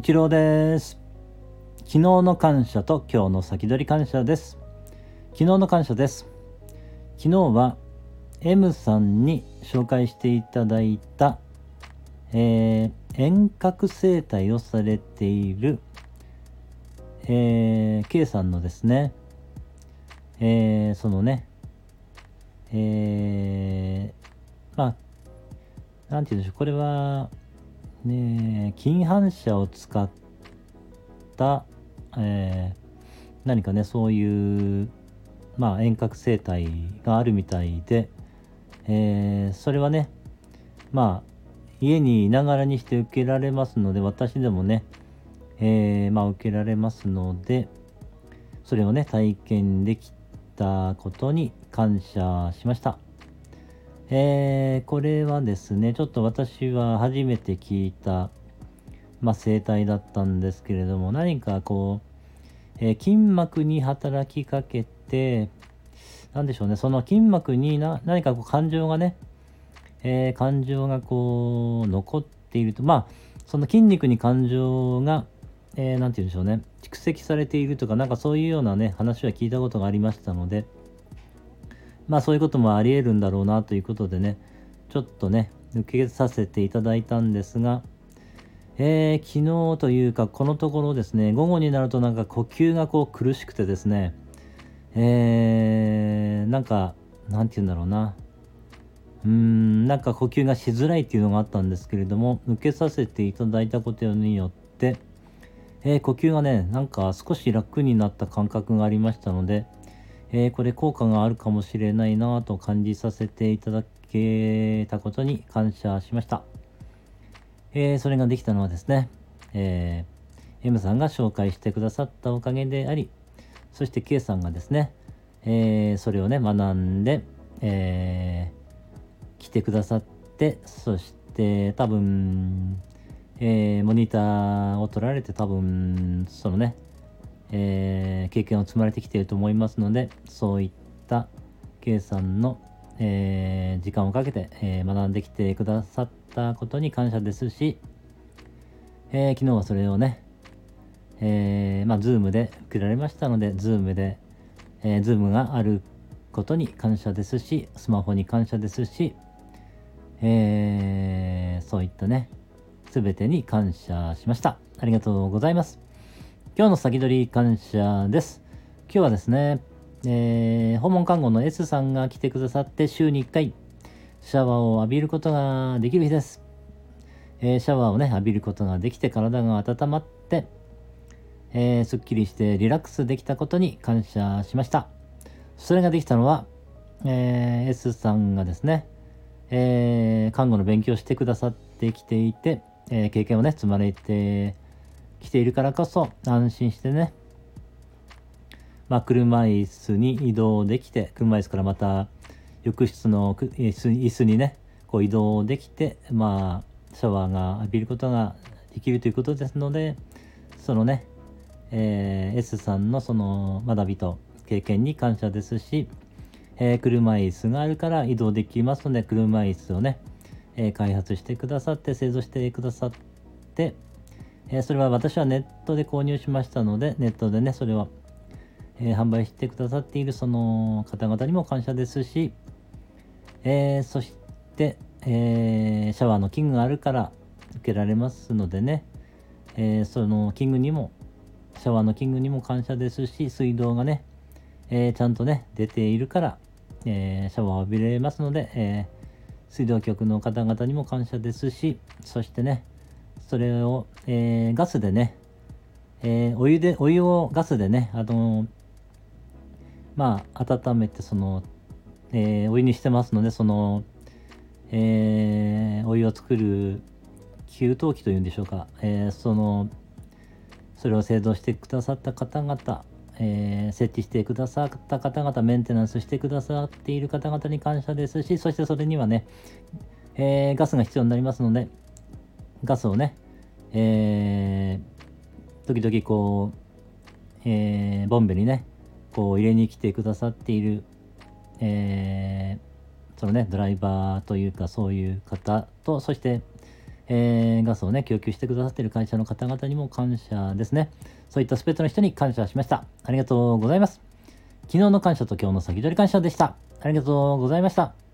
一郎です。昨日の感謝と今日の先取り感謝です。昨日の感謝です。昨日は M さんに紹介していただいた、えー、遠隔生態をされている、えー、K さんのですね、えー、そのね、えー、まあ、なんて言うんでしょう、これは、ね、金反射を使った、えー、何かね、そういう、まあ、遠隔生態があるみたいで、えー、それはね、まあ、家にいながらにして受けられますので、私でもね、えー、まあ、受けられますので、それをね、体験できたことに感謝しました。えー、これはですね、ちょっと私は初めて聞いた、まあ、生態だったんですけれども、何かこう、えー、筋膜に働きかけて、なんでしょうね、その筋膜にな何かこう感情がね、えー、感情がこう残っていると、まあ、その筋肉に感情が、えー、て言うんでしょうね、蓄積されているとか、なんかそういうようなね、話は聞いたことがありましたので、まあそういうこともあり得るんだろうなということでね、ちょっとね、受けさせていただいたんですが、えー、昨日というか、このところですね、午後になるとなんか呼吸がこう苦しくてですね、えー、なんか、なんて言うんだろうな、うーん、なんか呼吸がしづらいっていうのがあったんですけれども、受けさせていただいたことによって、えー、呼吸がね、なんか少し楽になった感覚がありましたので、えー、これ効果があるかもしれないなと感じさせていただけたことに感謝しました。えー、それができたのはですね、えー、M さんが紹介してくださったおかげであり、そして K さんがですね、えー、それをね、学んで、えー、来てくださって、そして多分、えー、モニターを取られて多分、そのね、えー、経験を積まれてきていると思いますのでそういった計算の、えー、時間をかけて、えー、学んできてくださったことに感謝ですし、え昨日はそれをね、えまあ、Zoom で受けられましたので Zoom で、えー、Zoom があることに感謝ですしスマホに感謝ですし、えそういったね全てに感謝しました。ありがとうございます。今日の先取り感謝です。今日はですね、えー、訪問看護の S さんが来てくださって週に1回シャワーを浴びることができる日です。えー、シャワーをね、浴びることができて体が温まって、えー、すっきりしてリラックスできたことに感謝しました。それができたのは、えー、S さんがですね、えー、看護の勉強してくださってきていて、えー、経験をね、積まれて来ているからこそ安心してね、まあ、車椅子に移動できて車椅子からまた浴室の椅子にねこう移動できてまあシャワーが浴びることができるということですのでそのね、えー、S さんのその学びと経験に感謝ですし、えー、車椅子があるから移動できますので車椅子をね、えー、開発してくださって製造してくださってえそれは私はネットで購入しましたので、ネットでね、それは、え、販売してくださっているその方々にも感謝ですし、え、そして、え、シャワーの器具があるから受けられますのでね、えその器具にも、シャワーの器具にも感謝ですし、水道がね、えちゃんとね、出ているから、えシャワーを浴びれますので、え水道局の方々にも感謝ですし、そしてね、それを、えー、ガスでね、えー、お湯で、お湯をガスでね、あのまあ、温めて、その、えー、お湯にしてますので、その、えー、お湯を作る給湯器というんでしょうか、えー、その、それを製造してくださった方々、えー、設置してくださった方々、メンテナンスしてくださっている方々に感謝ですし、そしてそれにはね、えー、ガスが必要になりますので、ガスをね、えー、時々こう、えー、ボンベにね、こう入れに来てくださっている、えー、そのね、ドライバーというかそういう方と、そして、えー、ガスをね、供給してくださっている会社の方々にも感謝ですね。そういった全ての人に感謝しました。ありがとうございます。昨日の感謝と今日の先取り感謝でした。ありがとうございました。